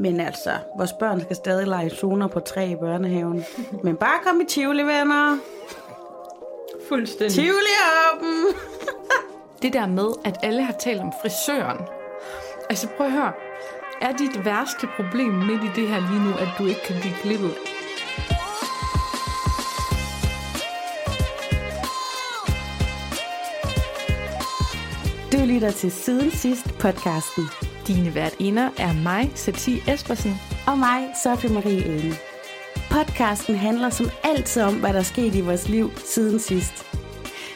Men altså, vores børn skal stadig lege zoner på tre i børnehaven. Men bare kom i Tivoli, venner. Fuldstændig. Tivoli åben. Det der med, at alle har talt om frisøren. Altså prøv at høre. Er dit værste problem midt i det her lige nu, at du ikke kan blive klippet? Du lytter til Siden Sidst podcasten. Dine værtinder er mig, Satie Espersen. Og mig, Sofie Marie Ene. Podcasten handler som altid om, hvad der er sket i vores liv siden sidst.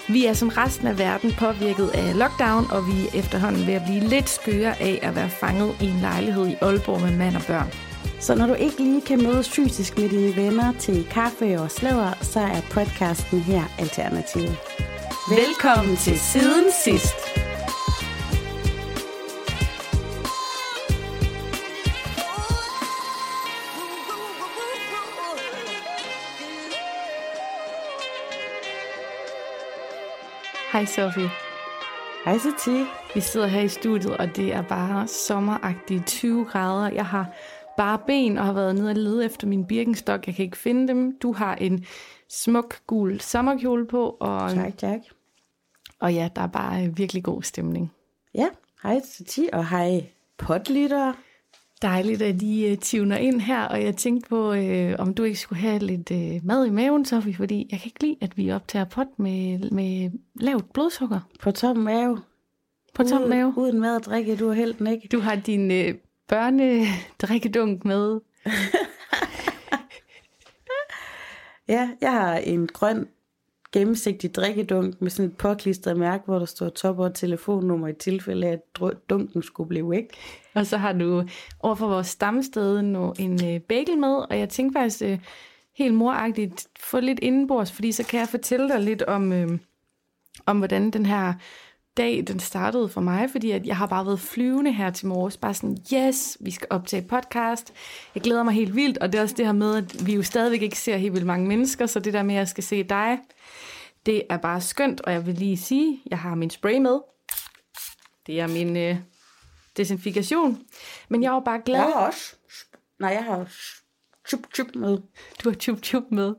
Vi er som resten af verden påvirket af lockdown, og vi er efterhånden ved at blive lidt skøre af at være fanget i en lejlighed i Aalborg med mand og børn. Så når du ikke lige kan mødes fysisk med dine venner til kaffe og slæver, så er podcasten her alternativet. Velkommen til Siden Sidst. Hej Sofie. Hej Satie. Vi sidder her i studiet, og det er bare sommeragtigt 20 grader. Jeg har bare ben og har været nede og lede efter min birkenstok. Jeg kan ikke finde dem. Du har en smuk gul sommerkjole på. Og, Tak, tak. og ja, der er bare virkelig god stemning. Ja, hej Satie og hej podlyttere. Dejligt, at I uh, tivner ind her, og jeg tænkte på, uh, om du ikke skulle have lidt uh, mad i maven, Sofie, fordi jeg kan ikke lide, at vi optager pot med, med lavt blodsukker På tom mave. på tom Uden- mave. Uden mad og drikke, du er helt den ikke. Du har din uh, børnedrikkedunk med. Ja, jeg har en grøn gennemsigtig drikkedunk med sådan et påklistret mærke, hvor der står top og telefonnummer i tilfælde af, at dunken skulle blive væk. Og så har du overfor vores stamsted nu en øh, bagel med, og jeg tænkte faktisk øh, helt moragtigt, få lidt indenbords, fordi så kan jeg fortælle dig lidt om, øh, om hvordan den her dag, den startede for mig, fordi at jeg har bare været flyvende her til morges, bare sådan, yes, vi skal optage podcast. Jeg glæder mig helt vildt, og det er også det her med, at vi jo stadigvæk ikke ser helt vildt mange mennesker, så det der med, at jeg skal se dig, det er bare skønt, og jeg vil lige sige, jeg har min spray med. Det er min øh, desinfikation. Men jeg var bare glad. Jeg har også... Nej, jeg har chup chup med. Du har chup chup med.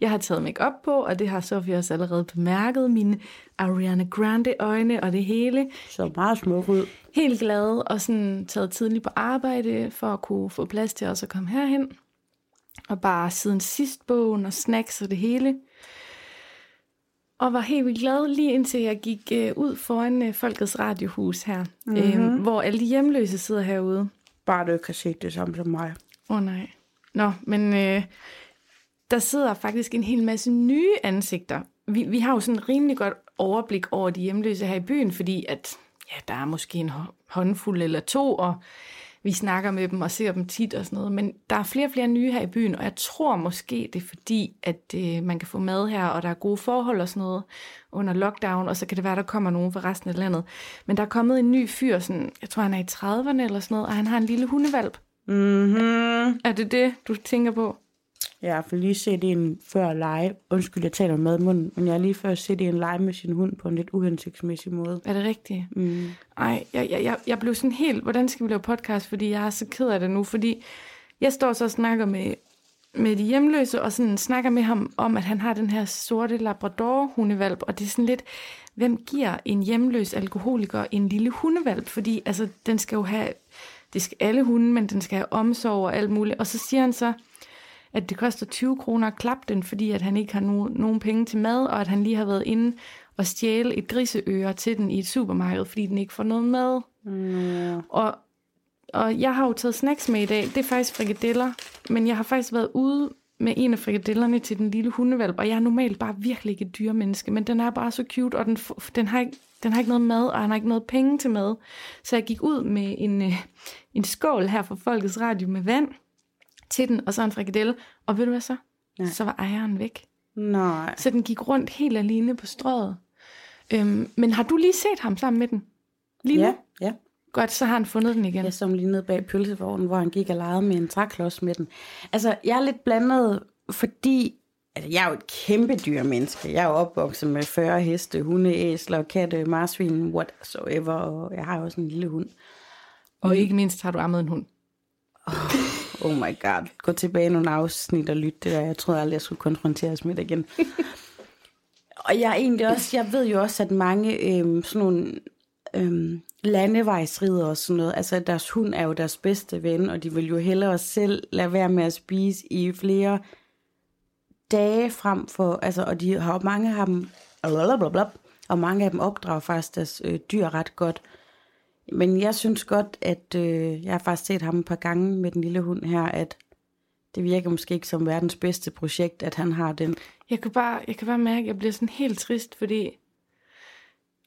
Jeg har taget make op på, og det har Sofie også allerede bemærket. Mine Ariana Grande øjne og det hele. Så meget smuk ud. Helt glad og sådan taget tidligt på arbejde for at kunne få plads til også at komme herhen. Og bare siden sidst bogen og snacks og det hele. Og var helt vildt glad lige indtil jeg gik øh, ud foran øh, Folkets Radiohus her. Mm-hmm. Øh, hvor alle de hjemløse sidder herude. Bare du ikke har set det samme som mig. Åh oh, nej. Nå, men øh, der sidder faktisk en hel masse nye ansigter. Vi, vi har jo sådan rimelig godt overblik over de hjemløse her i byen, fordi at ja, der er måske en hå- håndfuld eller to, og vi snakker med dem og ser dem tit og sådan noget. Men der er flere og flere nye her i byen, og jeg tror måske, det er fordi, at øh, man kan få mad her, og der er gode forhold og sådan noget under lockdown, og så kan det være, der kommer nogen fra resten af landet. Men der er kommet en ny fyr, sådan, jeg tror han er i 30'erne eller sådan noget, og han har en lille hundevalp. Mhm. Er det det, du tænker på? Jeg har lige set en før lege. Undskyld, jeg taler med munden, men jeg har lige før set en lege med sin hund på en lidt uhensigtsmæssig måde. Er det rigtigt? Mm. Ej, jeg, jeg, jeg, jeg blev sådan helt, hvordan skal vi lave podcast, fordi jeg er så ked af det nu, fordi jeg står så og snakker med, med de hjemløse, og sådan snakker med ham om, at han har den her sorte labrador-hundevalp, og det er sådan lidt, hvem giver en hjemløs alkoholiker en lille hundevalp? Fordi altså, den skal jo have, det skal alle hunde, men den skal have omsorg og alt muligt. Og så siger han så, at det koster 20 kroner at klappe den, fordi at han ikke har no- nogen penge til mad, og at han lige har været inde og stjæle et griseøre til den i et supermarked, fordi den ikke får noget mad. Mm. Og, og jeg har jo taget snacks med i dag. Det er faktisk frikadeller, men jeg har faktisk været ude med en af frikadellerne til den lille hundevalp, og jeg er normalt bare virkelig ikke et dyremenneske, men den er bare så cute, og den, den, har ikke, den har ikke noget mad, og han har ikke noget penge til mad. Så jeg gik ud med en, øh, en skål her fra Folkets Radio med vand til den, og så en frikadelle, og ved du hvad så? Nej. Så var ejeren væk. Nej. Så den gik rundt helt alene på strøget. Øhm, men har du lige set ham sammen med den? Lige nu? Ja, ja. Godt, så har han fundet den igen. Jeg så ham lige nede bag pølsevognen, hvor han gik og legede med en træklods med den. Altså, jeg er lidt blandet, fordi altså, jeg er jo et kæmpe dyrmenneske. Jeg er jo opvokset med 40 heste, hunde, æsler, katte, marsvin, whatsoever, og jeg har jo også en lille hund. Og ikke mindst har du ammet en hund. Oh, oh my god. Gå tilbage nogle afsnit og lytte det der. Jeg troede aldrig, jeg skulle konfronteres med det igen. og jeg er egentlig også, jeg ved jo også, at mange øhm, sådan nogle øhm, landevejsrider og sådan noget, altså deres hund er jo deres bedste ven, og de vil jo hellere selv lade være med at spise i flere dage frem for, altså, og de har mange af dem, blablabla, og mange af dem opdrager faktisk deres øh, dyr ret godt. Men jeg synes godt, at øh, jeg har faktisk set ham et par gange med den lille hund her, at det virker måske ikke som verdens bedste projekt, at han har den. Jeg kan bare, jeg kan bare mærke, at jeg bliver sådan helt trist, fordi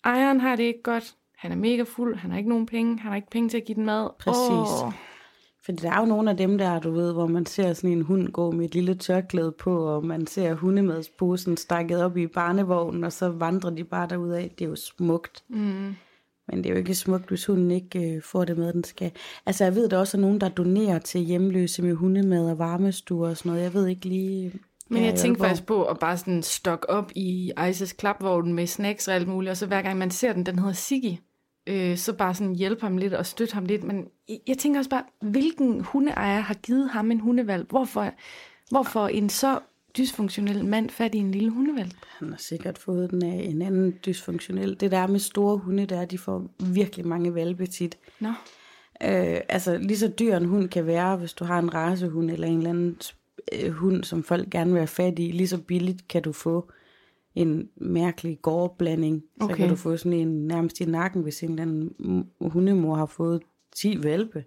ejeren har det ikke godt. Han er mega fuld, han har ikke nogen penge, han har ikke penge til at give den mad. Præcis. Åh. Fordi der er jo nogle af dem der, du ved, hvor man ser sådan en hund gå med et lille tørklæde på, og man ser hundemadsporen stakket op i barnevognen, og så vandrer de bare derudad. Det er jo smukt. Mm. Men det er jo ikke smukt, hvis hunden ikke øh, får det med, den skal. Altså, jeg ved, der også er nogen, der donerer til hjemløse med hundemad og varmestuer og sådan noget. Jeg ved ikke lige... Men jeg i tænkte faktisk på at bare sådan stokke op i Ices klapvogn med snacks og alt muligt, og så hver gang man ser den, den hedder Siggy, øh, så bare sådan hjælpe ham lidt og støtte ham lidt. Men jeg- jeg tænker også bare, hvilken hundeejer har givet ham en hundevalg? Hvorfor, hvorfor en så dysfunktionel mand fat i en lille hundevalg? Han har sikkert fået den af en anden dysfunktionel. Det der er med store hunde, der er, de får virkelig mange valpe tit. Nå, Øh, altså lige så dyr en hund kan være, hvis du har en racehund eller en eller anden øh, hund, som folk gerne vil have fat i, lige så billigt kan du få en mærkelig gårdblanding. Så Okay. kan du få sådan en nærmest i nakken, hvis en eller anden hundemor har fået 10 valpe.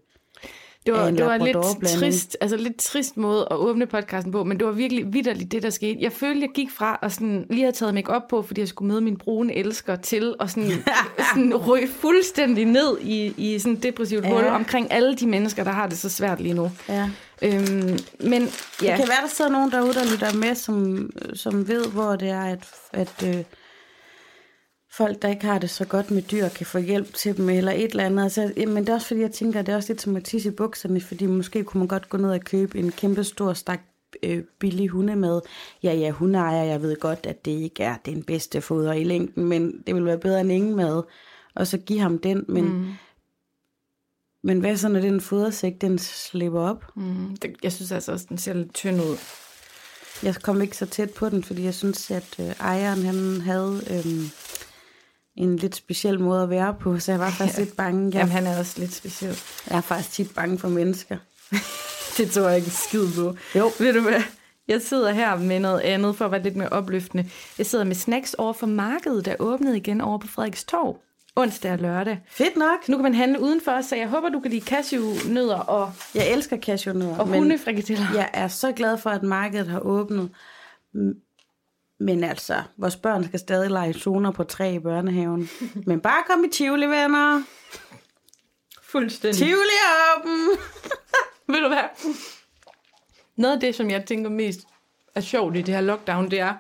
Det var, det var lidt trist, altså lidt trist måde at åbne podcasten på, men det var virkelig vidderligt det, der skete. Jeg følte, jeg gik fra og sådan, lige havde taget mig op på, fordi jeg skulle møde min brune elsker til, og sådan, sådan ryge fuldstændig ned i, i sådan et depressivt Ja. hul omkring alle de mennesker, der har det så svært lige nu. Ja. Øhm, men ja, Det kan være, der sidder nogen derude, der lytter med, som, som ved, hvor det er, at, at øh, folk, der ikke har det så godt med dyr, kan få hjælp til dem, eller et eller andet. Altså, men det er også fordi, jeg tænker, at det er også lidt som at tisse i bukserne, fordi måske kunne man godt gå ned og købe en kæmpe stor stak øh, billig hundemad. Ja, ja, hundeejer, jeg ved godt, at det ikke er den bedste foder i længden, men det vil være bedre end ingen mad. Og så give ham den, men... Mm. Men hvad så, når den fodersæk, den slipper op? mm, det, jeg synes altså også, den ser lidt tynd ud. Jeg kom ikke så tæt på den, fordi jeg synes, at øh, ejeren han havde øhm, en lidt speciel måde at være på, så jeg var faktisk lidt bange. Jeg, Jamen, han er også lidt speciel. jeg er faktisk tit bange for mennesker. Det tror jeg ikke skid på. Jo. Ved du hvad? Jeg sidder her med noget andet, for at være lidt mere opløftende. Jeg sidder med snacks over for markedet, der åbnede igen over på Frederikstorv. Onsdag og lørdag. Fedt nok. Så nu kan man handle udenfor, så jeg håber, du kan lide cashewnødder og, Jeg elsker cashewnødder, og hundefrikadeller. jeg er så glad for, at markedet har åbnet. Men altså, vores børn skal stadig lege zoner på tre i børnehaven. Men bare kom i Tivoli, venner. Fuldstændig. Tivoli er åben. Ved du hvad? Noget af det, som jeg tænker mest er sjovt i det her lockdown, det er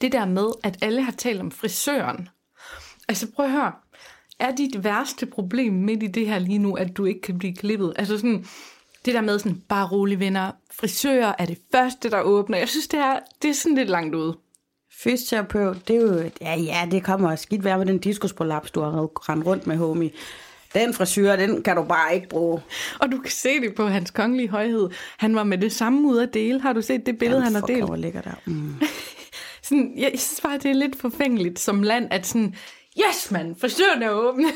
det der med, at alle har talt om frisøren. Altså prøv at høre. Er dit værste problem midt i det her lige nu, at du ikke kan blive klippet? Altså sådan, det der med sådan, bare rolig venner, frisører er det første, der åbner. Jeg synes, det er, det er sådan lidt langt ude. Fysioterapeut, det er jo, ja, ja, det kommer skidt være med den diskusprolaps, du har rendt rundt med, homie. Den frisyr, den kan du bare ikke bruge. Og du kan se det på hans kongelige højhed. Han var med det samme ud at dele. Har du set det billede, han har delt? Hvor ligger der. Mm. Sådan, jeg synes bare, det er lidt forfængeligt som land, at sådan, yes mand, frisøren er åben.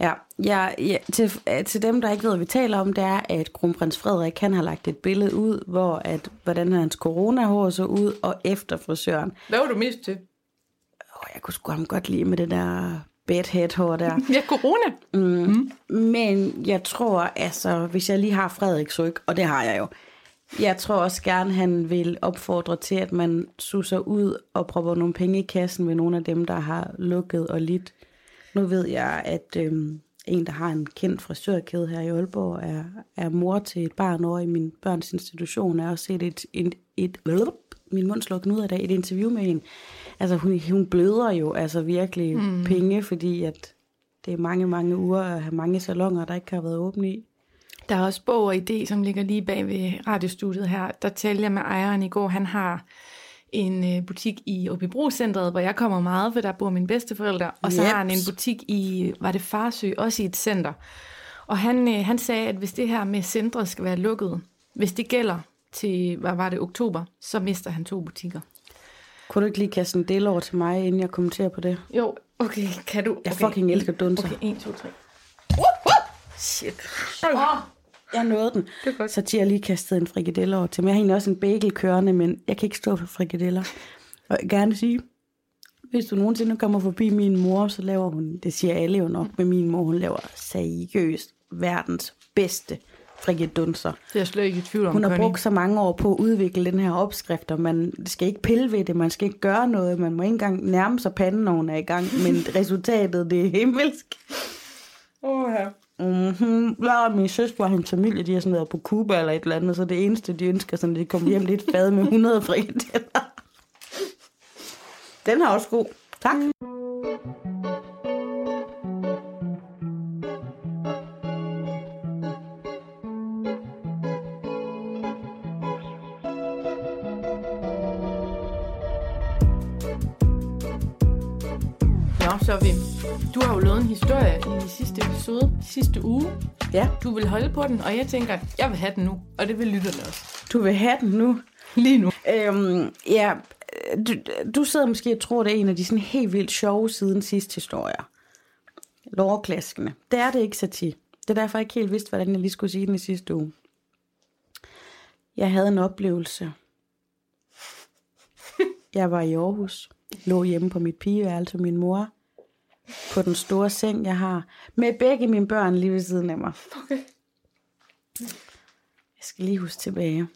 Ja, ja, ja til, øh, til dem, der ikke ved, hvad vi taler om, det er, at kronprins Frederik, han har lagt et billede ud, hvor at, hvordan hans coronahår så ud, og efter frisøren. Hvad var du mest til? Åh, jeg kunne sgu ham godt lide med det der bedhead hår der. Ja, corona. Mm. Men jeg tror, altså, hvis jeg lige har Frederiks ryg, og det har jeg jo, jeg tror også gerne, han vil opfordre til, at man suser ud og propper nogle penge i kassen med nogle af dem, der har lukket og lidt. Nu ved jeg, at øhm, en, der har en kendt frisørkæde her i Aalborg, er, er mor til et barn over i min børns institution. Jeg har også set et, et, et, et min mund slukken ud af dag, et interview med hende. Altså, hun, hun bløder jo altså virkelig mm. penge, fordi at det er mange, mange uger at have mange salonger, der ikke har været åbne i. Der er også Bog og Idé, som ligger lige bag ved radiostudiet her. Der talte jeg med ejeren i går. Han har en øh, butik i Åbibro-centret, hvor jeg kommer meget, for der bor mine bedsteforældre. Og så Jeps. har han en butik i, var det Farsø, også i et center. Og han, øh, han sagde, at hvis det her med centret skal være lukket, hvis det gælder til, hvad var det, oktober, så mister han to butikker. Kunne du ikke lige kaste en del over til mig, inden jeg kommenterer på det? Jo, okay, kan du? Jeg okay. fucking elsker dunser. Okay, 1, 2, 3. Shit. Oh, jeg nåede den. Det er godt. Så Tia lige kastet en frikadelle over til mig. Jeg har egentlig også en bagel kørende, men jeg kan ikke stå for frikadeller. Og jeg vil gerne sige, hvis du nogensinde kommer forbi min mor, så laver hun, det siger alle jo nok, men min mor, hun laver seriøst verdens bedste frikadunser. Det er jeg slet ikke i tvivl om, Hun har Connie. brugt så mange år på at udvikle den her opskrift, og man skal ikke pille ved det, man skal ikke gøre noget, man må ikke engang nærme sig panden, når hun er i gang, men resultatet, det er himmelsk. Åh, ja. Mm-hmm. Jeg og min søster og hendes familie, de har sådan været på Cuba eller et eller andet, så det eneste, de ønsker, sådan, at de kommer hjem lidt fad med 100 frikadeller. Den har også god. Tak. Mm. Historie i sidste episode, sidste uge. Ja, Du vil holde på den, og jeg tænker, at jeg vil have den nu, og det vil lytterne også. du vil have den nu. Lige nu. Øhm, ja, du, du sidder måske og tror, det er en af de sådan helt vildt sjove siden sidste historier. Lårklaskende. Det er det ikke, Sati. Det er derfor, jeg ikke helt vidste, hvordan jeg lige skulle sige den i sidste uge. Jeg havde en oplevelse. Jeg var i Aarhus. Lå hjemme på mit pigeværelse med min mor. På den store seng, jeg har. Med begge mine børn lige ved siden af mig. Okay. Jeg skal lige huske tilbage.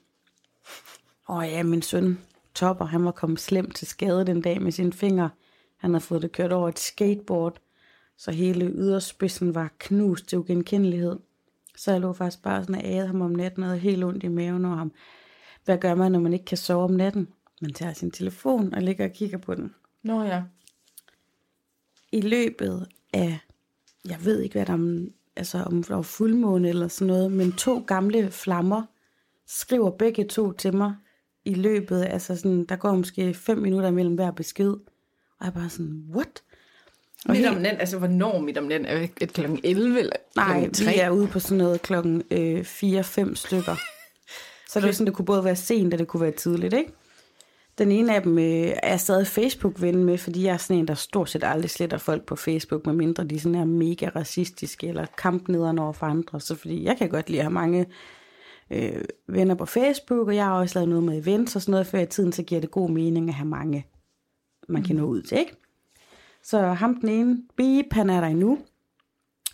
Åh oh ja, min søn Topper, han var kommet slemt til skade den dag med sine fingre. Han havde fået det kørt over et skateboard, så hele yderspidsen var knust til ugenkendelighed. Så jeg lå faktisk bare sådan og agede ham om natten og havde helt ondt i maven over ham. Hvad gør man, når man ikke kan sove om natten? Man tager sin telefon og ligger og kigger på den. Nå ja. I løbet af, jeg ved ikke hvad der om, altså om der var fuldmåne eller sådan noget, men to gamle flammer skriver begge to til mig i løbet, altså sådan, der går måske fem minutter mellem hver besked. Og jeg bare sådan, what? Og Midt om natten, altså hvornår midt om natten? Er det et klokken 11 eller Nej, klokken 3? vi er ude på sådan noget klokken øh, 4-5 stykker. Så det var sådan, det kunne både være sent, og det kunne være tidligt, ikke? Den ene af dem øh, er jeg stadig Facebook-ven med, fordi jeg er sådan en, der stort set aldrig sletter folk på Facebook, medmindre de sådan er mega racistiske eller kampnederne over for andre. Så fordi jeg kan godt lide at have mange øh, venner på Facebook, og jeg har også lavet noget med events og sådan noget før i tiden, så giver det god mening at have mange, man kan nå ud til, ikke? Så ham den ene, Beep, han er der endnu.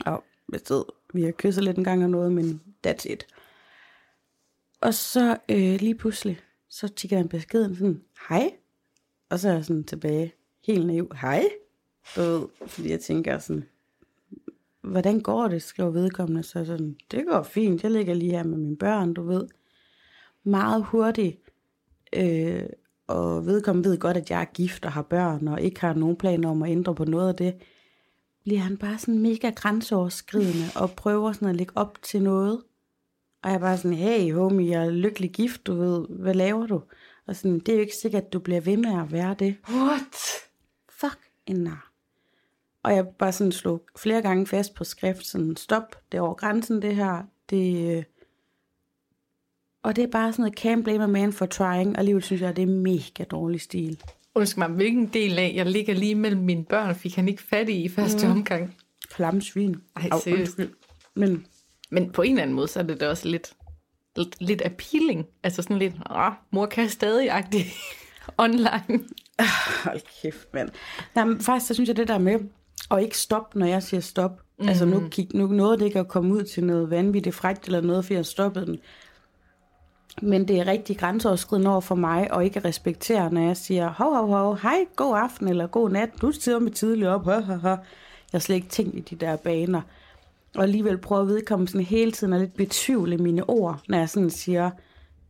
Og jeg ved, vi har kysset lidt en gang og noget, men that's it. Og så øh, lige pludselig, så tigger han beskeden sådan, hej. Og så er jeg sådan tilbage, helt naiv, hej. Du ved, fordi jeg tænker sådan, hvordan går det, skriver vedkommende. Så sådan, det går fint, jeg ligger lige her med mine børn, du ved. Meget hurtigt. Øh, og vedkommende ved godt, at jeg er gift og har børn, og ikke har nogen planer om at ændre på noget af det. Bliver han bare sådan mega grænseoverskridende, og prøver sådan at lægge op til noget. Og jeg er bare sådan, hey homie, jeg er lykkelig gift, du ved, hvad laver du? Og sådan, det er jo ikke sikkert, at du bliver ved med at være det. What? Fuck en nar. Og jeg bare sådan slog flere gange fast på skrift, sådan stop, det er over grænsen det her. Det, øh, og det er bare sådan noget, can't blame a man for trying, og alligevel synes jeg, det er mega dårlig stil. Undskyld mig, hvilken del af, jeg ligger lige mellem mine børn, fik han ikke fat i i første mm. omgang. Flammesvin. Ej, Au, seriøst. Men Men på en eller anden måde, så er det da også lidt, lidt, lidt appealing. Altså sådan lidt, ah, mor kan stadig-agtig online. hold kæft, mand. Nej, men faktisk, så synes jeg det der med, at ikke stoppe, når jeg siger stop. Mm-hmm. Altså nu, kig, nu nåede det ikke at komme ud til noget vanvittigt frækt eller noget, for jeg stoppede den. Men det er rigtig grænseoverskridende over for mig, og ikke respektere, når jeg siger, hov, hov, hov, hej, god aften, eller god nat, du sidder med tidligt op, ha, ha, ha. Jeg har slet ikke tænkt i de der baner. Og alligevel prøver at vedkomme sådan hele tiden at lidt betvivle mine ord, når jeg sådan siger,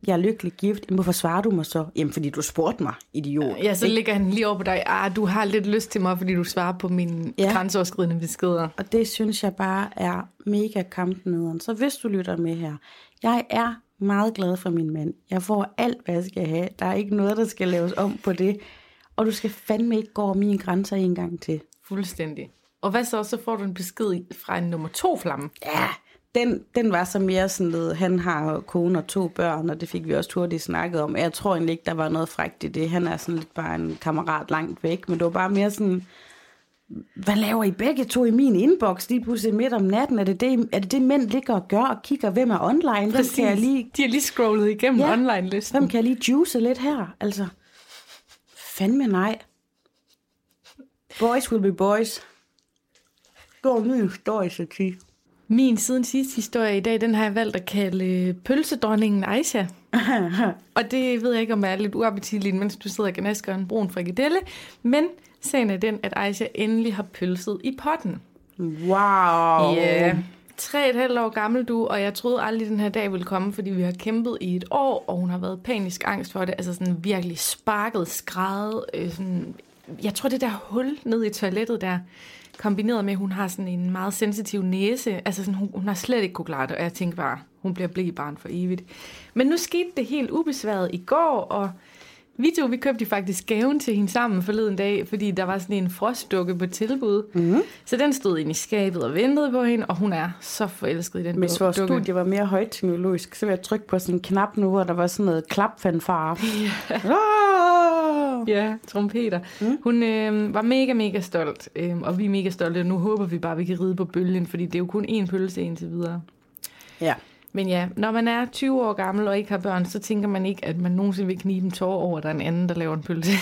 jeg er lykkelig gift. Jamen, hvorfor svarer du mig så? Jamen, fordi du spurgte mig, idiot. Ja, så ligger han lige over på dig. Ah, du har lidt lyst til mig, fordi du svarer på mine ja. grænseoverskridende beskeder. Og det synes jeg bare er mega kampnederen. Så hvis du lytter med her, jeg er meget glad for min mand. Jeg får alt, hvad jeg skal have. Der er ikke noget, der skal laves om på det. Og du skal fandme ikke gå over mine grænser en gang til. Fuldstændig. Og hvad så? Så får du en besked fra en nummer to flamme. Ja, den, den var så mere sådan noget, han har kone og to børn, og det fik vi også hurtigt snakket om. Jeg tror egentlig ikke, der var noget frægt i det. Han er sådan lidt bare en kammerat langt væk, men det var bare mere sådan, hvad laver I begge to i min inbox lige pludselig midt om natten? Er det det, er det, det mænd ligger og gør og kigger, hvem er online? Hvem kan jeg lige, De har lige scrollet igennem ja. online-listen. hvem kan jeg lige juice lidt her? Altså, fandme nej. Boys will be boys. Går min historie, så tig. Min siden sidste historie i dag, den har jeg valgt at kalde øh, pølsedronningen Aisha. og det ved jeg ikke, om jeg er lidt uappetitligt, mens du sidder og gnasker en brun frikadelle. Men sagen er den, at Aisha endelig har pølset i potten. Wow. Ja. Tre et halvt år gammel du, og jeg troede aldrig, den her dag ville komme, fordi vi har kæmpet i et år, og hun har været panisk angst for det. Altså sådan virkelig sparket, skrædet. Øh, sådan, jeg tror, det der hul ned i toilettet der, kombineret med, at hun har sådan en meget sensitiv næse. Altså sådan, hun, hun har slet ikke kunne klare det, og jeg tænkte bare, hun bliver blækbarn for evigt. Men nu skete det helt ubesværet i går, og vi to, vi købte faktisk gaven til hende sammen forleden dag, fordi der var sådan en frostdukke på tilbud. Mm-hmm. Så den stod inde i skabet og ventede på hende, og hun er så forelsket i den Hvis vores dukke. studie var mere højteknologisk, så ville jeg trykke på sådan en knap nu, hvor der var sådan noget klapfanfare. Ja. Ja, trompeter. Mm. Hun øh, var mega, mega stolt, øh, og vi er mega stolte. Nu håber vi bare, at vi kan ride på bølgen, fordi det er jo kun én pølse indtil videre. ja. Men ja, når man er 20 år gammel og ikke har børn, så tænker man ikke, at man nogensinde vil knibe en tår over, at der er en anden, der laver en pølse.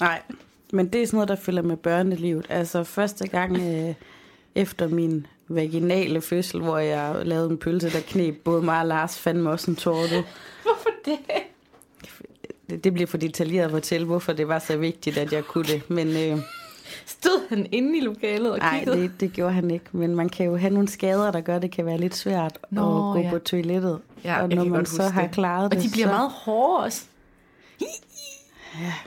Nej, men det er sådan noget, der følger med børnelivet. Altså første gang øh, efter min vaginale fødsel, hvor jeg lavede en pølse, der knep både mig og Lars fandme også en tår. Du. Hvorfor det? Det, det bliver for detaljeret at fortælle, hvorfor det var så vigtigt, at jeg kunne det. Men øh, Stod han inde i lokalet og nej, kiggede? det, det gjorde han ikke. Men man kan jo have nogle skader, der gør, at det kan være lidt svært Nå, at gå ja. på toilettet. Ja, og når man så har det. klaret Og det, de bliver så... meget hårde også.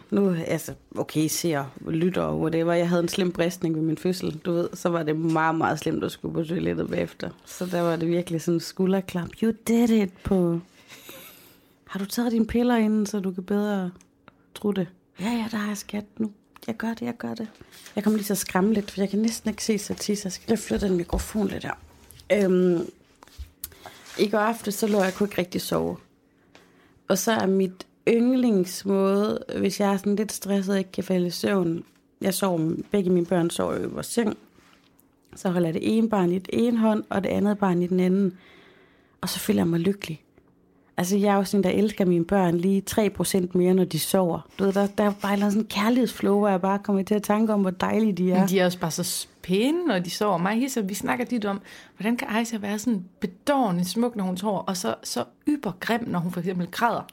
Nu, altså, okay, ser, lytter og whatever. Jeg havde en slem bristning ved min fødsel, du ved. Så var det meget, meget slemt at skulle på toilettet bagefter. Så der var det virkelig sådan en skulderklap. You did it på... Har du taget dine piller inden, så du kan bedre tro det? Ja, ja, der har jeg skat nu. Jeg gør det, jeg gør det. Jeg kommer lige til at skræmme lidt, for jeg kan næsten ikke se Satis. Jeg skal lige flytte den mikrofon lidt her. Øhm, I går aftes, så lå jeg kunne ikke rigtig sove. Og så er mit yndlingsmåde, hvis jeg er sådan lidt stresset og ikke kan falde i søvn. Jeg sover, begge mine børn sover i vores seng. Så holder jeg det ene barn i den ene hånd, og det andet barn i den anden. Og så føler jeg mig lykkelig. Altså, jeg er jo sådan, der elsker mine børn lige 3% mere, når de sover. Du ved, der, der er bare en sådan kærlighedsflow, hvor jeg bare kommer til at tænke om, hvor dejlige de er. Men de er også bare så pæne, når de sover. Mig og Hisse, vi snakker lidt om, hvordan kan Aisha være sådan bedårende smuk, når hun sover, og så, så yber grim, når hun for eksempel græder.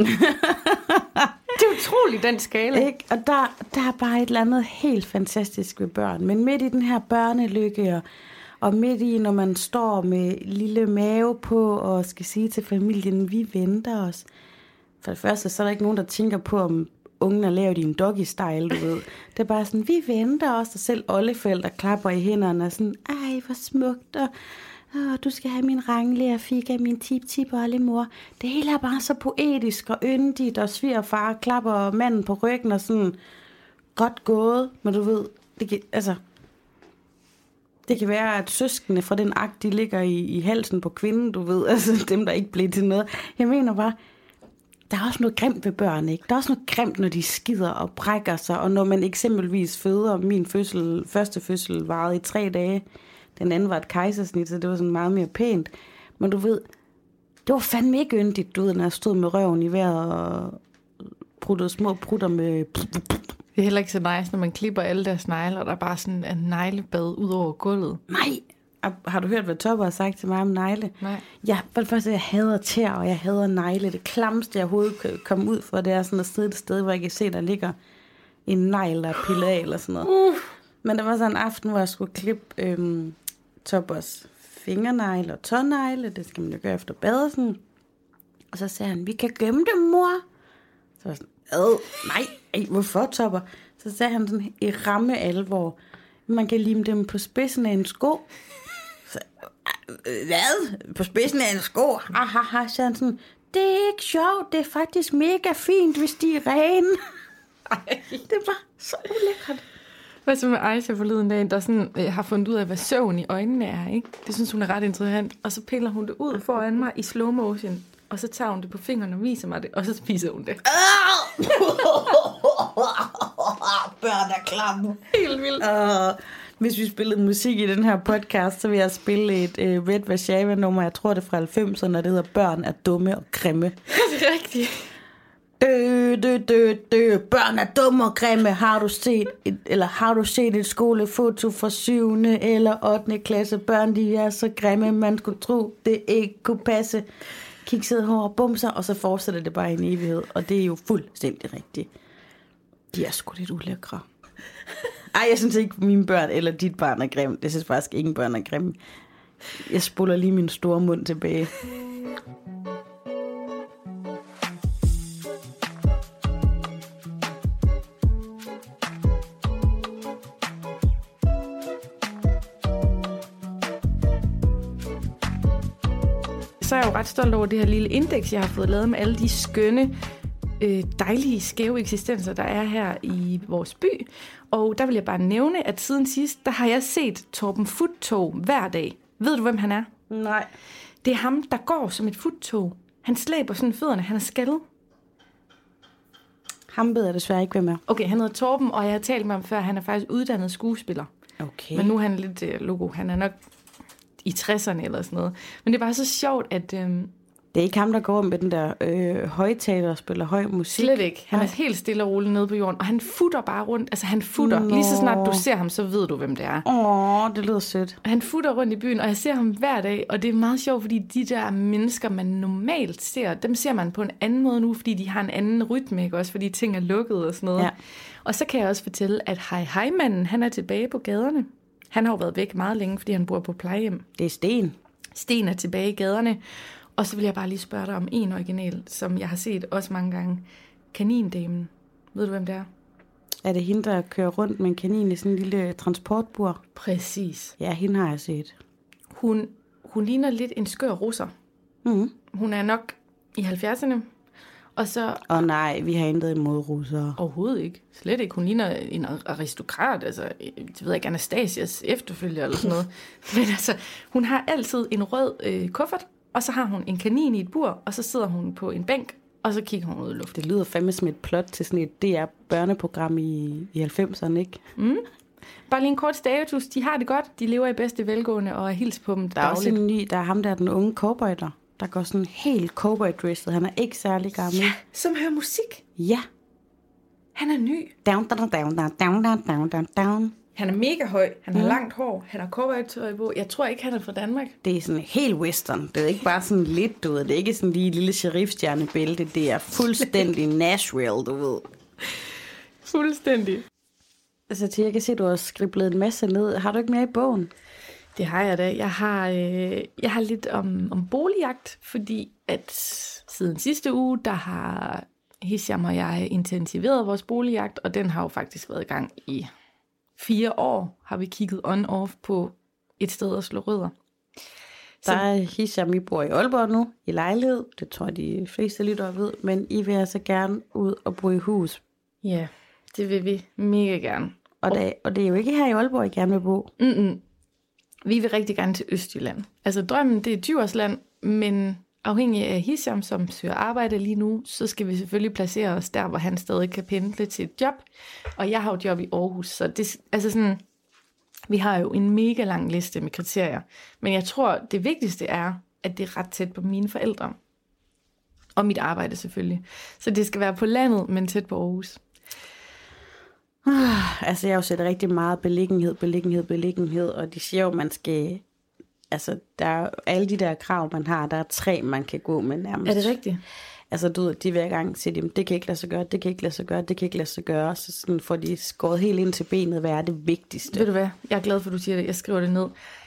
det er utroligt, den skala. Ikke? Og der, der er bare et eller andet helt fantastisk ved børn. Men midt i den her børnelykke, og, og midt i, når man står med lille mave på, og skal sige til familien, vi venter os. For det første, så er der ikke nogen, der tænker på, om ungen er lavet i en doggy-style, du ved. Det er bare sådan, vi venter os, og selv oldeforældre klapper i hænderne, og sådan, ej, hvor smukt, og Åh, du skal have min rangle og fik af min tip-tip mor. Det hele er bare så poetisk og yndigt, og svigerfar klapper manden på ryggen og sådan, godt gået, men du ved, det altså, det kan være, at søskende fra den akt, de ligger i, i halsen på kvinden, du ved, altså dem, der ikke blev til noget. Jeg mener bare, der er også noget grimt ved børn, ikke? Der er også noget grimt, når de skider og brækker sig, og når man eksempelvis føder, min fødsel, første fødsel varede i tre dage, den anden var et kejsersnit, så det var sådan meget mere pænt. Men du ved, det var fandme ikke yndigt, du ved, når jeg stod med røven i vejret og pruttede små prutter med... Det er heller ikke så nice, når man klipper alle deres negle, og der er bare sådan en neglebad ud over gulvet. Nej! Har du hørt, hvad Topper har sagt til mig om negle? Nej. Ja, for det første, jeg hader tæer, og jeg hader negle. Det klamste, jeg overhovedet kan komme ud for, det er sådan at sidde et sted, hvor jeg kan se, der ligger en negl, der er pillet af, eller sådan noget. Uh. Men der var så en aften, hvor jeg skulle klippe øhm, Toppers fingernegle og tånegle. Det skal man jo gøre efter badelsen. Og så sagde han, vi kan gemme dem, mor. Så var jeg sådan, Ad, nej, ej, hvorfor, Topper? Så sagde han sådan i ramme alvor, man kan lime dem på spidsen af en sko. Så, "Øh, hvad? På spidsen af en sko? Ahaha, så han sådan, det er ikke sjovt, det er faktisk mega fint, hvis de er rene. Ej. Det var så ulækkert. Hvad så med Aisha forleden dag, der sådan, øh, har fundet ud af, hvad søvn i øjnene er, ikke? Det synes hun er ret interessant. Og så piller hun det ud foran mig i slow motion. Og så tager hun det på fingrene og viser mig det, og så spiser hun det. Børn er klamme. Helt vildt. Og hvis vi spillede musik i den her podcast, så vil jeg spille et uh, Red Vashava-nummer, jeg tror det er fra 90'erne, og det hedder Børn er dumme og grimme. det er rigtigt. Dø, dø, dø, dø. Børn er dumme og grimme. Har du set et, eller har du set et skolefoto fra 7. eller 8. klasse? Børn, de er så grimme, man skulle tro, det ikke kunne passe. Kiksede hår og bumser, og så fortsætter det bare i en evighed. Og det er jo fuldstændig rigtigt. De er sgu lidt ulækre. Ej, jeg synes ikke, mine børn eller dit barn er grimme. Det synes faktisk ingen børn er grimme. Jeg spoler lige min store mund tilbage. Så er jeg jo ret stolt over det her lille indeks, jeg har fået lavet med alle de skønne, øh, dejlige, skæve eksistenser, der er her i vores by. Og der vil jeg bare nævne, at siden sidst, der har jeg set Torben Futtog hver dag. Ved du, hvem han er? Nej. Det er ham, der går som et futtog. Han slæber sådan fødderne. Han er skaldet. Ham ved jeg desværre ikke, hvem er. Okay, han hedder Torben, og jeg har talt med ham før. Han er faktisk uddannet skuespiller. Okay. Men nu er han lidt øh, logo. Han er nok i 60'erne eller sådan noget. Men det er bare så sjovt, at... Øh, Det er ikke ham, der går med den der øh, højtaler og spiller høj musik. Slet ikke. Han er Nej. helt stille og roligt nede på jorden, og han futter bare rundt. Altså, han futter. Nå. Lige så snart du ser ham, så ved du, hvem det er. Åh, det lyder sødt. Han futter rundt i byen, og jeg ser ham hver dag, og det er meget sjovt, fordi de der mennesker, man normalt ser, dem ser man på en anden måde nu, fordi de har en anden rytme, ikke? også fordi ting er lukket og sådan noget. Ja. Og så kan jeg også fortælle, at hej hej manden, han er tilbage på gaderne. Han har jo været væk meget længe, fordi han bor på plejehjem. Det er Sten. Sten er tilbage i gaderne. Og så vil jeg bare lige spørge dig om en original, som jeg har set også mange gange. Kanindamen. Ved du, hvem det er? Er det hende, der kører rundt med en kanin i sådan en lille transportbur? Præcis. Ja, hende har jeg set. Hun, hun ligner lidt en skør russer. Mm. Hun er nok i 70'erne. Og så Og nej, vi har intet imod russere. overhovedet ikke. Slet ikke. Hun ligner en aristokrat. Altså, det ved jeg ikke, Anastasias efterfølger eller sådan noget. Men altså, hun har altid en rød øh, kuffert, og så har hun en kanin i et bur, og så sidder hun på en bænk, og så kigger hun ud i luften. Det lyder fandme som et plot til sådan et DR-børneprogram i, i 90'erne, ikke? Mm. Bare lige en kort status. De har det godt, de lever i bedste velgående, og er hils på dem Der er dagligt. også en ny, der er ham der, den unge cowboy der, der går sådan helt cowboy-dresset. Han er ikke særlig gammel. Ja, som hører musik. Ja. Han er ny. Down, down, down, down, down, down, down, down. Han er mega høj. Han har Mm. langt hår. Han har cowboytøj på. Jeg tror ikke, han er fra Danmark. Det er sådan helt western. Det er ikke bare sådan lidt, du ved. Det er ikke sådan lige et lille sheriffstjernebælte. Det er fuldstændig Nashville, du ved. Fuldstændig. Altså, til jeg kan se, at du har skriblet en masse ned. Har du ikke mere i bogen? Det har jeg da. Jeg har, øh, jeg har lidt om, om boligjagt, fordi at siden sidste uge, der har Hisham og jeg intensiveret vores boligjagt, og den har jo faktisk været i gang i fire år, har vi kigget on-off på et sted at slå rødder. Der er Hisham, I bor i Aalborg nu, i lejlighed. Det tror jeg, de fleste lyttere ved. Men I vil altså gerne ud og bo i hus. Ja, det vil vi mega gerne. Og, det, og det er jo ikke her i Aalborg, I gerne vil bo. Mm-mm. Vi vil rigtig gerne til Østjylland. Altså drømmen, det er Djursland, men afhængig af Hisham, som søger arbejde lige nu, så skal vi selvfølgelig placere os der, hvor han stadig kan pendle til et job. Og jeg har jo job i Aarhus, så det, altså sådan, vi har jo en mega lang liste med kriterier. Men jeg tror, det vigtigste er, at det er ret tæt på mine forældre. Og mit arbejde selvfølgelig. Så det skal være på landet, men tæt på Aarhus. Ah, altså, jeg har jo set rigtig meget beliggenhed, beliggenhed, beliggenhed. Og de siger jo, man skal... Altså, der er alle de der krav, man har, der er tre, man kan gå med nærmest. Er det rigtigt? Altså, du ved, de hver gang siger, de, det kan ikke lade sig gøre, det kan ikke lade sig gøre, det kan ikke lade sig gøre. Så sådan får de skåret helt ind til benet, hvad er det vigtigste. Ved du hvad? Jeg er glad for, at du siger det. Jeg skriver det ned.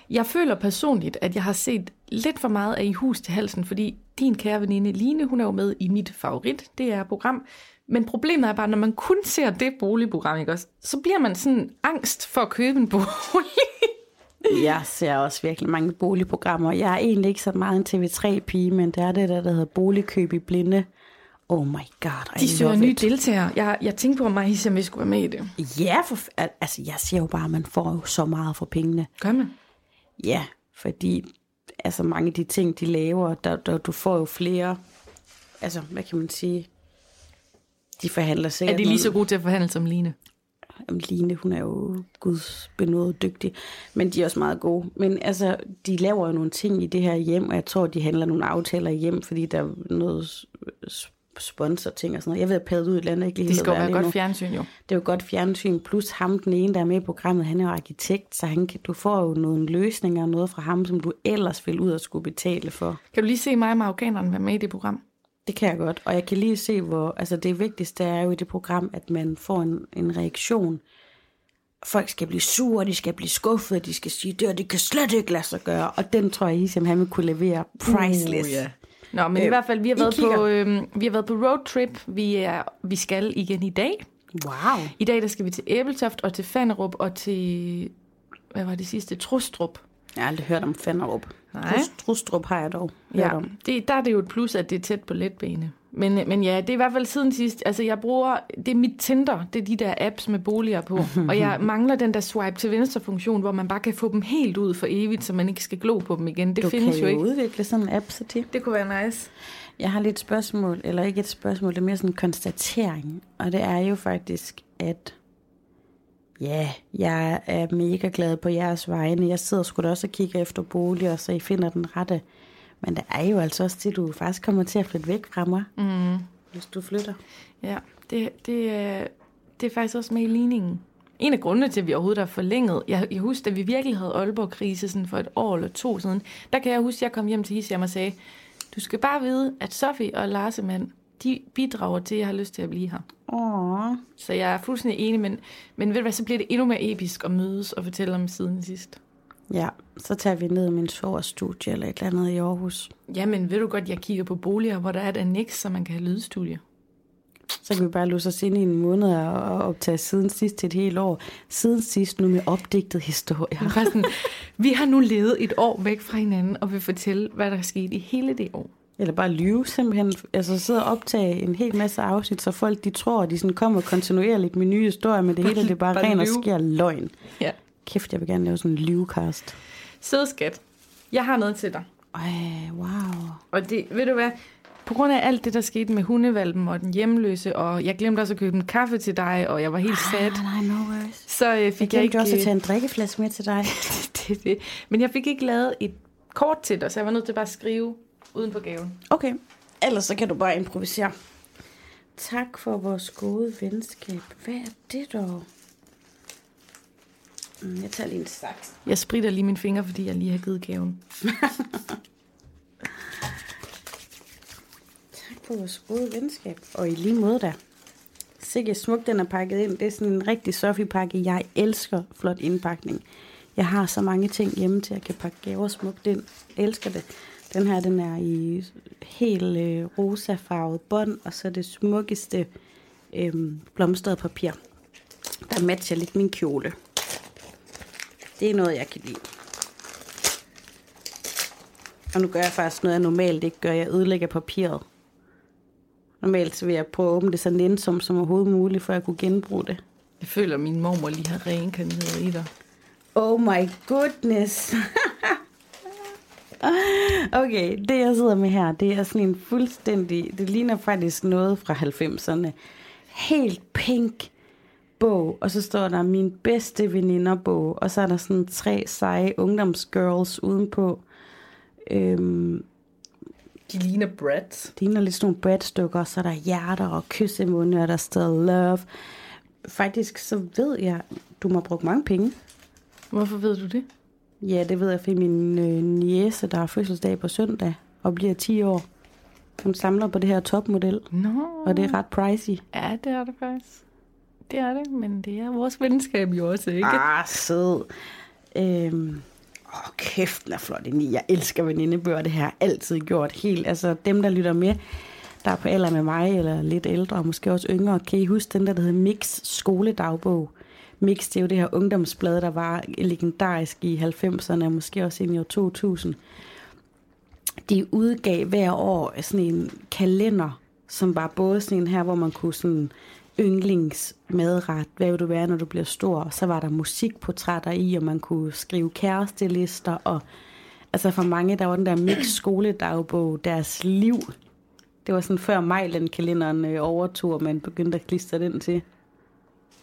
Jeg føler personligt, at jeg har set lidt for meget af i hus til halsen, fordi din kære veninde Line, hun er jo med i mit favorit, det er program. Men problemet er bare, når man kun ser det boligprogram, ikke også, så bliver man sådan angst for at købe en bolig. Jeg ser også virkelig mange boligprogrammer. Jeg er egentlig ikke så meget en TV3-pige, men det er det der, der hedder Boligkøb i Blinde. Oh my god. De søger nye deltagere. Jeg, jeg tænkte på mig, om vi skulle være med i det. Ja, for, altså jeg siger jo bare, at man får jo så meget for pengene. Gør man? Ja, fordi altså mange af de ting, de laver, der, der, du får jo flere, altså hvad kan man sige, de forhandler Er sikkert de lige så gode til at forhandle som Line? Jamen, Line, hun er jo guds benådet dygtig, men de er også meget gode. Men altså, de laver jo nogle ting i det her hjem, og jeg tror, de handler nogle aftaler hjem, fordi der er noget sponsor-ting og sådan noget. Jeg ved, at ud i et eller andet, ikke lige Det skal jo være godt nu. fjernsyn, jo. Det er jo godt fjernsyn, plus ham, den ene, der er med i programmet, han er jo arkitekt, så han kan, du får jo nogle løsninger og noget fra ham, som du ellers vil ud og skulle betale for. Kan du lige se mig og marokkanerne være med i det program? Det kan jeg godt, og jeg kan lige se, hvor altså det vigtigste er jo i det program, at man får en, en reaktion. Folk skal blive sure, de skal blive skuffede, de skal sige, det, og det kan slet ikke lade sig gøre, og den tror jeg, Isam, han vil kunne levere priceless. Uh, ja. Nå, men øh, i hvert fald, vi har, været kigger. på, øh, vi har været på roadtrip. Vi, er, vi skal igen i dag. Wow. I dag der skal vi til Æbeltoft og til Fanderup og til, hvad var det sidste, Trustrup. Jeg har aldrig hørt om Fanderup. Nej. Trus- Trustrup har jeg dog hørt Ja, om. det, der er det jo et plus, at det er tæt på letbane. Men, men ja, det er i hvert fald siden sidst. Altså, jeg bruger, det er mit Tinder, det er de der apps med boliger på. og jeg mangler den der swipe til venstre funktion, hvor man bare kan få dem helt ud for evigt, så man ikke skal glo på dem igen. Det Du findes kan jo jo ikke. udvikle sådan en app, så til. Det kunne være nice. Jeg har lidt spørgsmål, eller ikke et spørgsmål, det er mere sådan en konstatering. Og det er jo faktisk, at ja, jeg er mega glad på jeres vegne. Jeg sidder sgu da også og kigger efter boliger, så I finder den rette. Men det er jo altså også det, du faktisk kommer til at flytte væk fra mig, Mm. hvis du flytter. Ja, det, det, er, det er faktisk også med i ligningen. En af grundene til, at vi overhovedet har forlænget, jeg, jeg husker, da vi virkelig havde Aalborg-krise sådan for et år eller to siden, der kan jeg huske, at jeg kom hjem til Hisham og sagde, du skal bare vide, at Sofie og Larsemand, de bidrager til, at jeg har lyst til at blive her. Åh, Så jeg er fuldstændig enig, men, men ved du hvad, så bliver det endnu mere episk at mødes og fortælle om siden sidst. ja, så tager vi ned i min studie eller et eller andet i Aarhus. Jamen, ved du godt, jeg kigger på boliger, hvor der er et annex, så man kan have lydstudie. Så kan vi bare låse os ind i en måned og optage siden sidst til et helt år. Siden sidst nu med opdigtet var sådan, vi har nu levet et år væk fra hinanden, og vil fortælle, hvad der er sket i hele det år. Eller bare lyve simpelthen. Altså sidde og optage en hel masse afsnit, så folk de tror, at de sådan kommer kontinuerligt med nye historier, men det hele det er bare, Bare ren og skær løgn. Ja. Kæft, jeg vil gerne lave sådan en livecast. Sød skat, jeg har noget til dig. Ej, wow. Og det, ved du hvad, på grund af alt det, der skete med hundevalpen og den hjemløse, og jeg glemte også at købe en kaffe til dig, og jeg var helt sad, Nej, nej, no worries. så øh, Jeg fik jeg, glemte ikke... også at tage en drikkeflaske med til dig. det, det. Men jeg fik ikke lavet et kort til dig, så jeg var nødt til bare at skrive uden på gaven. Okay, ellers så kan du bare improvisere. Tak for vores gode venskab. Hvad er det dog? Mm, Jeg tager lige en saks. Jeg spritter lige mine fingre, fordi jeg lige har givet gaven. Tak for vores gode venskab. Og i lige måde da. Sikke smukt, den er pakket ind. Det er sådan en rigtig Sofie-pakke. Jeg elsker flot indpakning. Jeg har så mange ting hjemme til, at jeg kan pakke gaver smukt ind. Jeg elsker det. Den her, den er i helt øh, rosafarvet bånd, og så det smukkeste øh, blomstrede papir, der matcher lidt min kjole. Det er noget, jeg kan lide. Og nu gør jeg faktisk noget, jeg normalt ikke gør. Jeg ødelægger papiret. Normalt så vil jeg prøve at åbne det så nænsomt som overhovedet muligt, for at jeg kunne genbruge det. Jeg føler, at min mormor lige har reinkarneret i dig. Oh my goodness. okay, det jeg sidder med her, det er sådan en fuldstændig, det ligner faktisk noget fra 90'erne. Helt pink bog, og så står der min bedste veninder bog, og så er der sådan tre seje ungdomsgirls udenpå. Øhm, De ligner Brad. Det ligner lidt sådan nogle bradstykker, så er der hjerter og kyssemunde, og der står love. Faktisk så ved jeg, du må brugt mange penge. Hvorfor ved du det? Ja, det ved jeg, fordi min øh, niece, der har fødselsdag på søndag og bliver 10 år, hun samler på det her topmodel, Nå, og det er ret pricey. ja, det er det faktisk. Det er det, men det er vores venskab jo også, ikke? Ah, sød. Øhm, åh, kæft, den er flot ind i. Jeg elsker venindebøger, det har jeg altid gjort helt. Altså, dem, der lytter med, der er på alder med mig, eller lidt ældre, og måske også yngre, kan I huske den der, der hedder Mix skoledagbog? Mix, det er jo det her ungdomsblad, der var legendarisk i 90'erne, og måske også ind i år 2000. De udgav hver år sådan en kalender, som var både sådan en her, hvor man kunne sådan yndlingsmadret, hvad vil du være, når du bliver stor? Og så var der musikportrætter i, og man kunne skrive kærestelister, og altså for mange, der var den der mix skoledagbog, deres liv. Det var sådan før Mejland-kalenderen øh, overtog, og man begyndte at klistre den til.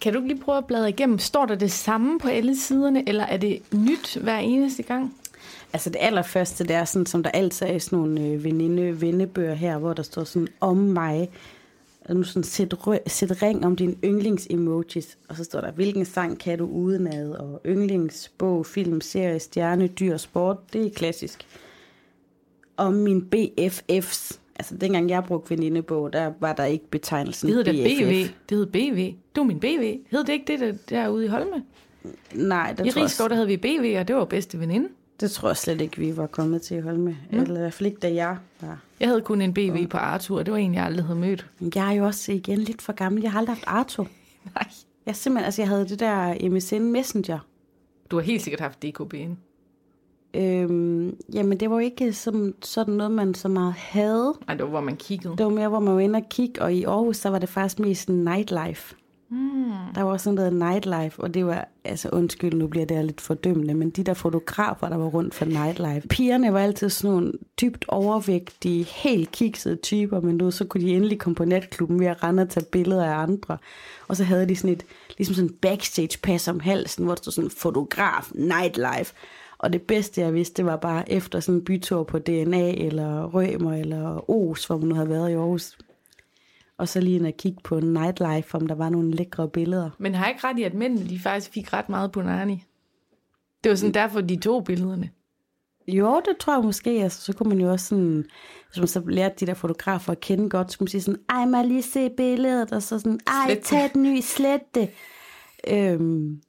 Kan du ikke lige prøve at bladre igennem? Står der det samme på alle siderne, eller er det nyt hver eneste gang? Altså det allerførste, det er sådan, som der altid er i sådan nogle øh, veninde vennebøger her, hvor der står sådan om mig. Og nu sådan, sæt, rø- sæt ring om din yndlings-emojis. Og så står der, hvilken sang kan du udenad? Og yndlingsbog, film, serie, stjerne, dyr, sport. Det er klassisk. Om min BFF's. Altså dengang jeg brugte venindebog, der var der ikke betegnelsen Det hedder da. BV. Det hed BV. Du er min BV. Hed det ikke det der, derude i Holme? Nej, det I tror, Rigskov, der havde vi BV, og det var bedste veninde. det tror jeg slet ikke, vi var kommet til at holde med. Mm. Eller i hvert fald ikke, da jeg var. Jeg havde kun en BV på Arthur, og det var en, jeg aldrig havde mødt. Jeg er jo også igen lidt for gammel. Jeg har aldrig haft Arto. Nej. Jeg simpelthen, altså jeg havde det der MSN Messenger. Du har helt sikkert haft DKB'en. Øhm, jamen det var jo ikke som, sådan noget, man så meget havde. Nej, det var, hvor man kiggede. Det var mere, hvor man var inde og kigge, og i Aarhus, så var det faktisk mest nightlife. Mm. Der var sådan noget nightlife, og det var, altså undskyld, nu bliver det lidt fordømmende, men de der fotografer, der var rundt for nightlife. Pigerne var altid sådan nogle dybt overvægtige, helt kiksede typer, men nu så kunne de endelig komme på natklubben ved at rende og tage billeder af andre. Og så havde de sådan et, ligesom sådan backstage pass om halsen, hvor der stod sådan fotograf, nightlife. Og det bedste, jeg vidste, det var bare efter sådan en bytur på DNA, eller Rømer, eller Os, hvor man nu havde været i Aarhus. Og så lige ind og kigge på nightlife, om der var nogle lækre billeder. Men har jeg ikke ret i, at mændene de faktisk fik ret meget på Narni? Det var sådan derfor, de tog billederne. Jo, det tror jeg måske. Altså, så kunne man jo også sådan, hvis man så lærte de der fotografer at kende godt, så kunne man sige sådan, ej, jeg lige se billedet, og så sådan, ej, tag et ny, slet det. Øhm,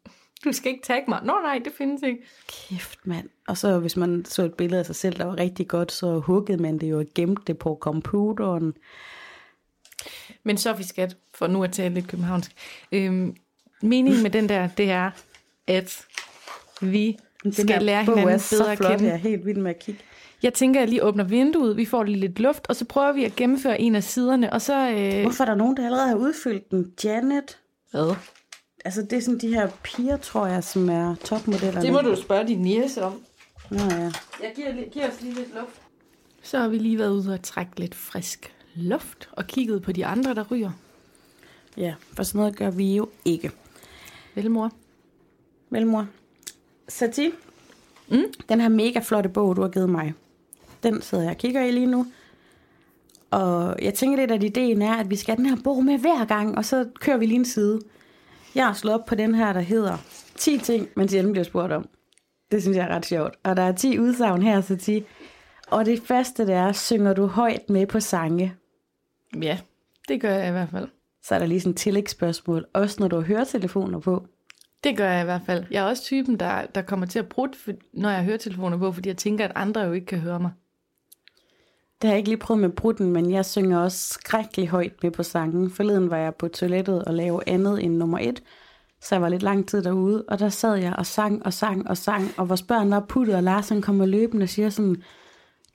Du skal ikke tagge mig. Nå nej, det findes ikke. kæft, mand. Og så hvis man så et billede af sig selv, der var rigtig godt, så huggede man det jo og gemte det på computeren. Men Sofie Skat, for nu at tale lidt københavnsk. Øhm, meningen med den der, det er, at vi Den skal lære hinanden er så bedre at flot, kende. Jeg er helt vild med at kigge. Jeg tænker, at jeg lige åbner vinduet, vi får lige lidt luft, og så prøver vi at gennemføre en af siderne, og så... Øh, Hvorfor er der nogen, der allerede har udfyldt den? Janet? hvad? Altså, det er sådan de her piger, tror jeg, som er topmodellerne. Det må du spørge din niece om. Nå ja. Jeg giver, giver os lige lidt luft. Så har vi lige været ude og trække lidt frisk luft, og kigget på de andre, der ryger. Ja, for sådan noget gør vi jo ikke. Vel, mor? Vel, mor? Sati, mm? den her mega flotte bog, du har givet mig, den sidder jeg og kigger i lige nu. Og jeg tænker lidt, at ideen er, at vi skal have den her bog med hver gang, og så kører vi lige en side. Jeg har slået op på den her, der hedder 10 ting, man sjældent bliver spurgt om. Det synes jeg er ret sjovt. Og der er 10 udsagn her, Sati. Og det første, det er, synger du højt med på sange? Ja, det gør jeg i hvert fald. Så er der lige sådan et tillægsspørgsmål, også når du har høretelefoner på. Det gør jeg i hvert fald. Jeg er også typen, der, der kommer til at for- når jeg hører telefoner på, fordi jeg tænker, at andre jo ikke kan høre mig. Det har jeg ikke lige prøvet med brutten, men jeg synger også skrækkelig højt med på sangen. Forleden var jeg på toilettet og lavede andet end nummer et, så jeg var lidt lang tid derude, og der sad jeg og sang og sang og sang, og vores børn var puttet, og Lars han kommer løbende og siger sådan,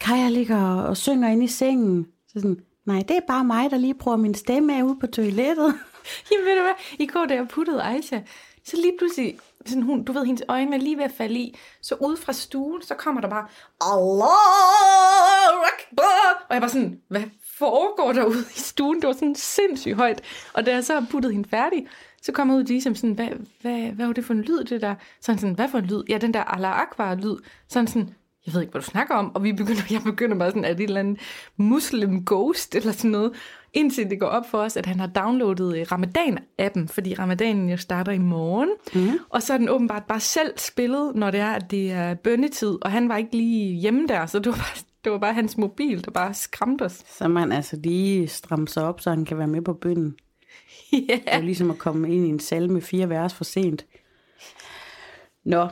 Kaja ligger og, synger inde i sengen. Så sådan, nej, det er bare mig, der lige prøver min stemme af ude på toilettet. Jamen ved du hvad, i går da jeg puttede Aisha, så lige pludselig, sådan hun, du ved, hendes øjne er lige ved at falde i, så ud fra stuen, så kommer der bare, Allah Akbar, og jeg var sådan, hvad foregår der ude i stuen? Det var sådan sindssygt højt. Og da jeg så har puttet hende færdig, så kommer jeg ud ligesom sådan, hvad, hvad, hvad var det for en lyd, det der? Sådan sådan, hvad for en lyd? Ja, den der Allah Akbar lyd. Sådan sådan, jeg ved ikke, hvad du snakker om, og vi begynder, jeg begynder bare sådan, at det et eller andet muslim ghost, eller sådan noget, indtil det går op for os, at han har downloadet øh, Ramadan-appen, fordi Ramadanen jo starter i morgen, mm. og så er den åbenbart bare selv spillet, når det er, at det er bønnetid, og han var ikke lige hjemme der, så det var bare, det var bare hans mobil, der bare skræmte os. Så man altså lige stramme sig op, så han kan være med på bønden. ja. Det er ligesom at komme ind i en salme med fire vers for sent. Nå,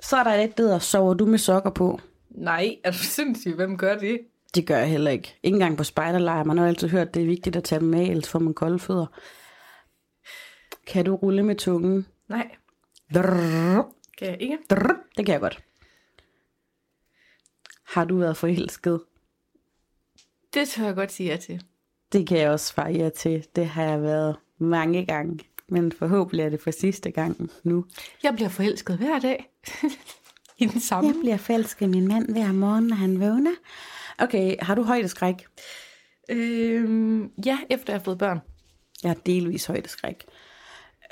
så er der et, der hedder, sover du med sokker på? Nej, er du sindssyg? Hvem gør det? Det gør jeg heller ikke. Ikke engang på spejderlejr. Man har altid hørt, at det er vigtigt at tage dem af, ellers får man kolde fødder. Kan du rulle med tungen? Nej, Drrrr, kan jeg ikke. drrrr. Det kan jeg godt. Har du været forelsket? Det tør jeg godt sige ja til. Det kan jeg også svare ja til. Det har jeg været mange gange. Men forhåbentlig er det for sidste gang nu. Jeg bliver forelsket hver dag. I den samme. Jeg bliver forelsket i min mand hver morgen, når han vågner. Okay, har du højdeskræk? Øhm, ja, efter jeg har fået børn. Jeg har delvis højdeskræk.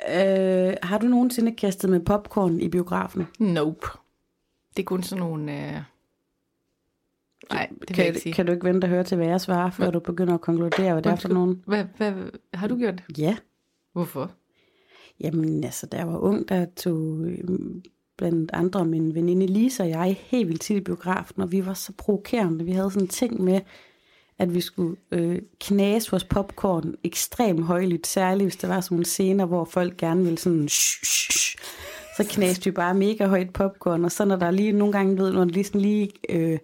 Øh, har du nogensinde kastet med popcorn i biografen? Nope. Det er kun sådan nogle... Øh... Nej, det vil jeg Kan, ikke sige. kan du ikke vente og høre til, hvad jeg svarer, før du begynder at konkludere, hvad det er for nogen? Hvad, hvad, har du gjort? Ja. Hvorfor? Jamen, altså, da jeg var ung, der tog øhm, blandt andre min veninde Lisa og jeg helt vildt tit i biografen, og vi var så provokerende. Vi havde sådan en ting med, at vi skulle øh, knase vores popcorn ekstremt højligt, særligt hvis der var sådan nogle scener, hvor folk gerne ville sådan... Shh, shh, shh. Så knaste vi bare mega højt popcorn, og så når der lige nogle gange, ved, når det lige sådan lige... Øh,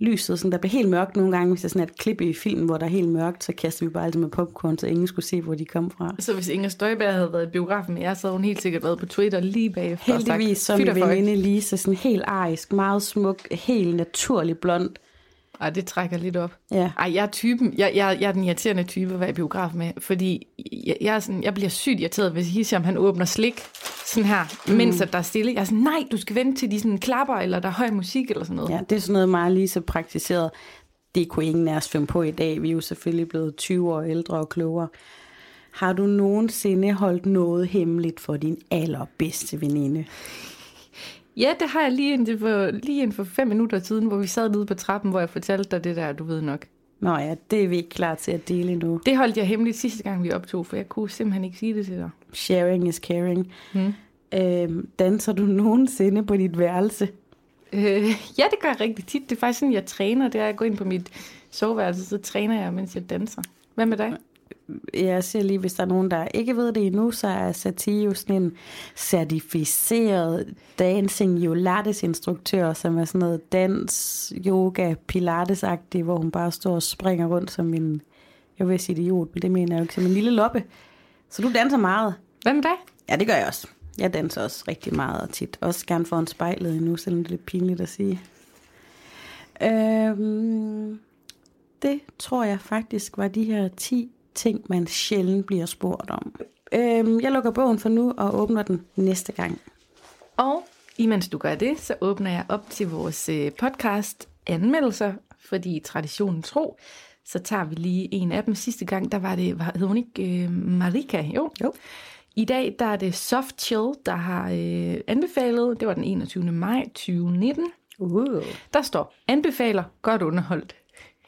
lyset, sådan, der blev helt mørkt nogle gange, hvis der er sådan et klip i filmen, hvor der er helt mørkt, så kastede vi bare altid med popcorn, så ingen skulle se, hvor de kom fra. Så hvis Inger Støjberg havde været i biografen med jer, så havde hun helt sikkert været på Twitter lige bagefter. og sagt, Heldigvis så er "Fy min veninde Lise sådan helt arisk, meget smuk, helt naturlig blond. Ej, det trækker lidt op. Ja. Ej, jeg er typen, jeg, jeg, jeg er den irriterende type at være i biograf med, fordi jeg, jeg, er sådan, jeg bliver sygt irriteret, hvis Hisham han åbner slik, sådan her, mm. mens at der er stille. Jeg er sådan, nej, du skal vente til de sådan klapper, eller der er høj musik, eller sådan noget. ja, det er sådan noget meget lige så praktiseret. Det kunne ingen af os finde på i dag. Vi er jo selvfølgelig blevet 20 år ældre og klogere. Har du nogensinde holdt noget hemmeligt for din allerbedste veninde? Ja, det har jeg lige inden for, lige inden for fem minutter siden, hvor vi sad nede på trappen, hvor jeg fortalte dig det der, du ved nok. Nå ja, det er vi ikke klar til at dele nu. Det holdt jeg hemmeligt sidste gang, vi optog, for jeg kunne simpelthen ikke sige det til dig. Sharing is caring. Hmm. Øhm, danser du nogensinde på dit værelse? Øh, ja, det gør jeg rigtig tit. Det er faktisk sådan, jeg træner. Det er at gå ind på mit soveværelse, så træner jeg, mens jeg danser. Hvad med dig? Jeg siger lige, hvis der er nogen, der ikke ved det endnu, så er Satie jo sådan en certificeret dancing pilates instruktør, som er sådan noget dans, yoga, pilates hvor hun bare står og springer rundt som en, jeg vil sige idiot, men det mener jeg jo ikke, som en lille loppe. Så du danser meget. Med dig? Ja, det gør jeg også. Jeg danser også rigtig meget og tit. Også gerne foran spejlet endnu, selvom det er lidt pinligt at sige. Øhm, det tror jeg faktisk var de her 10 ting, man sjældent bliver spurgt om. Øhm, jeg lukker bogen for nu og åbner den næste gang. Og imens du gør det, så åbner jeg op til vores øh, podcast anmeldelser, fordi traditionen tro, så tager vi lige en af dem. Sidste gang, der var det, var, hed hun ikke øh, Marika? Jo. Jo. I dag, der er det Soft Chill, der har øh, anbefalet, det var den 21. maj 2019. Uh. Der står, anbefaler, godt underholdt.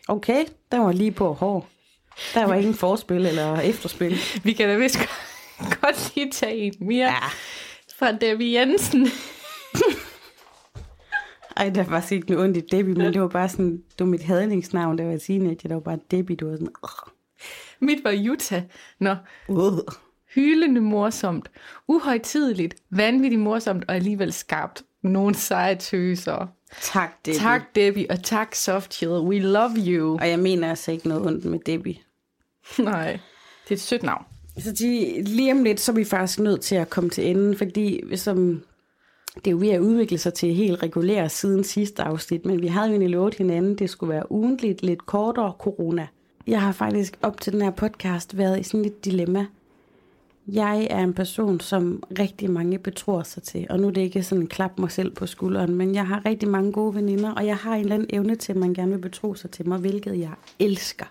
Okay, den var lige på hård. Der var ingen forspil eller efterspil. Vi kan da vist godt lige tage en mere Ja. fra Debbie Jensen. Ej, der var faktisk ikke noget ondt i Debbie, men det var bare sådan, det var mit hadningsnavn, der var teenager, der var bare Debbie, du var sådan, Mit var Jutta. Nå, uh. hylende morsomt, uhøjtideligt, vanvittigt morsomt og alligevel skarpt. Nogle seje tøser. Tak, Debbie. Tak Debbie, og tak Soft Chill. We love you. Og jeg mener altså ikke noget ondt med Debbie. Nej, det er et sødt navn. Så de, lige om lidt, så er vi faktisk nødt til at komme til enden, fordi som, det er jo ved at udvikle sig til helt regulær siden sidste afsnit, men vi havde jo egentlig lovet hinanden, det skulle være ugentligt, lidt kortere corona. Jeg har faktisk op til den her podcast været i sådan et dilemma. Jeg er en person, som rigtig mange betror sig til, og nu er det ikke sådan en klap mig selv på skulderen, men jeg har rigtig mange gode veninder, og jeg har en eller anden evne til, at man gerne vil betro sig til mig, hvilket jeg elsker.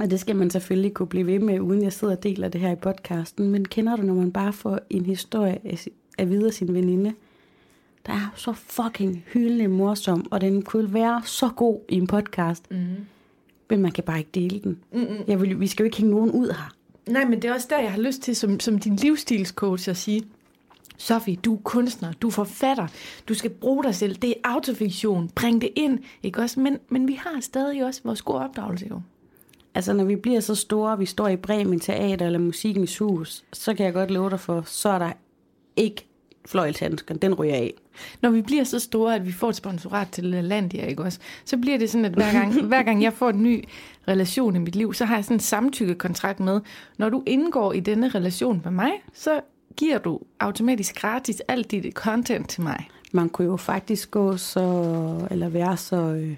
Og det skal man selvfølgelig kunne blive ved med, uden jeg sidder og deler det her i podcasten. Men kender du, når man bare får en historie af, videre sin veninde, der er så fucking hyldende morsom, og den kunne være så god i en podcast, mm. men man kan bare ikke dele den. Mm-mm. Jeg vil, vi skal jo ikke hænge nogen ud her. Nej, men det er også der, jeg har lyst til som, som din livsstilscoach at sige, Sofie, du er kunstner, du er forfatter, du skal bruge dig selv, det er autofiktion, bring det ind, ikke også? Men, men vi har stadig også vores gode opdragelse jo. Altså, når vi bliver så store, vi står i Bremen Teater eller Musikens Hus, så kan jeg godt love dig for, så er der ikke fløjlshandsken. Den ryger af. Når vi bliver så store, at vi får et sponsorat til Landia, ikke også? Så bliver det sådan, at hver gang, hver gang jeg får en ny relation i mit liv, så har jeg sådan en samtykkekontrakt med, når du indgår i denne relation med mig, så giver du automatisk gratis alt dit content til mig. Man kunne jo faktisk gå så, eller være så øh,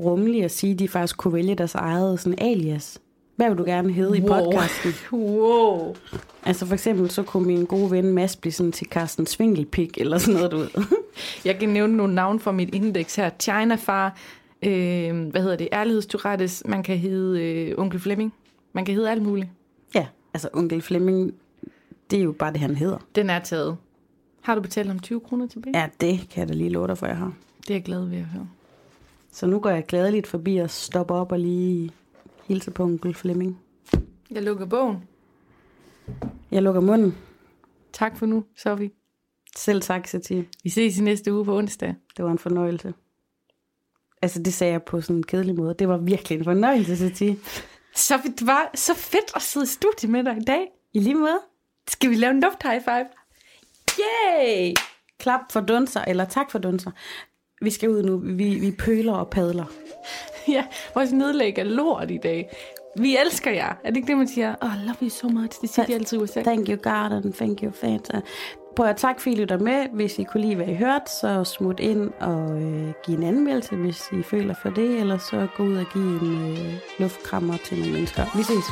rummelige at sige, at de faktisk kunne vælge deres eget sådan alias. Hvad vil du gerne hedde i Wow. podcasten? Wow. Altså for eksempel, så kunne min gode ven Mads blive sådan til Carsten Svingelpik, eller sådan noget, du ved. Jeg kan nævne nogle navne fra mit indeks her. China Far, øh, hvad hedder det, Ærlighedsturates, man kan hedde øh, Onkel Flemming. Man kan hedde alt muligt. ja, altså onkel Flemming, det er jo bare det, han hedder. Den er taget. Har du betalt om 20 kroner tilbage? Ja, det kan jeg da lige love dig for, jeg har. Det er jeg glad ved at høre. Så nu går jeg gladeligt forbi og stopper op og lige hilser på onkel Flemming. Jeg lukker bogen. Jeg lukker munden. Tak for nu, Sofie. Selv tak, Satie. Vi ses i næste uge på onsdag. Det var en fornøjelse. Altså, det sagde jeg på sådan en kedelig måde. Det var virkelig en fornøjelse, Satie. Sofie, det var så fedt at sidde i studiet med dig i dag. I lige måde. Skal vi lave en luft high five? Yay! Klap for dunser, eller tak for dunser. Vi skal ud nu. Vi, vi pøler og padler. Ja, vores nedlæg er lort i dag. Vi elsker jer. Er det ikke det, man siger? Oh, love you so much. Det siger de altid i USA. Thank you, and thank you, fans. Prøv at tak, fordi I lytter med. Hvis I kunne lide, hvad I hørte, så smut ind og øh, giv en anmeldelse, hvis I føler for det. Eller så gå ud og give en øh, luftkrammer til nogle mennesker. Vi ses.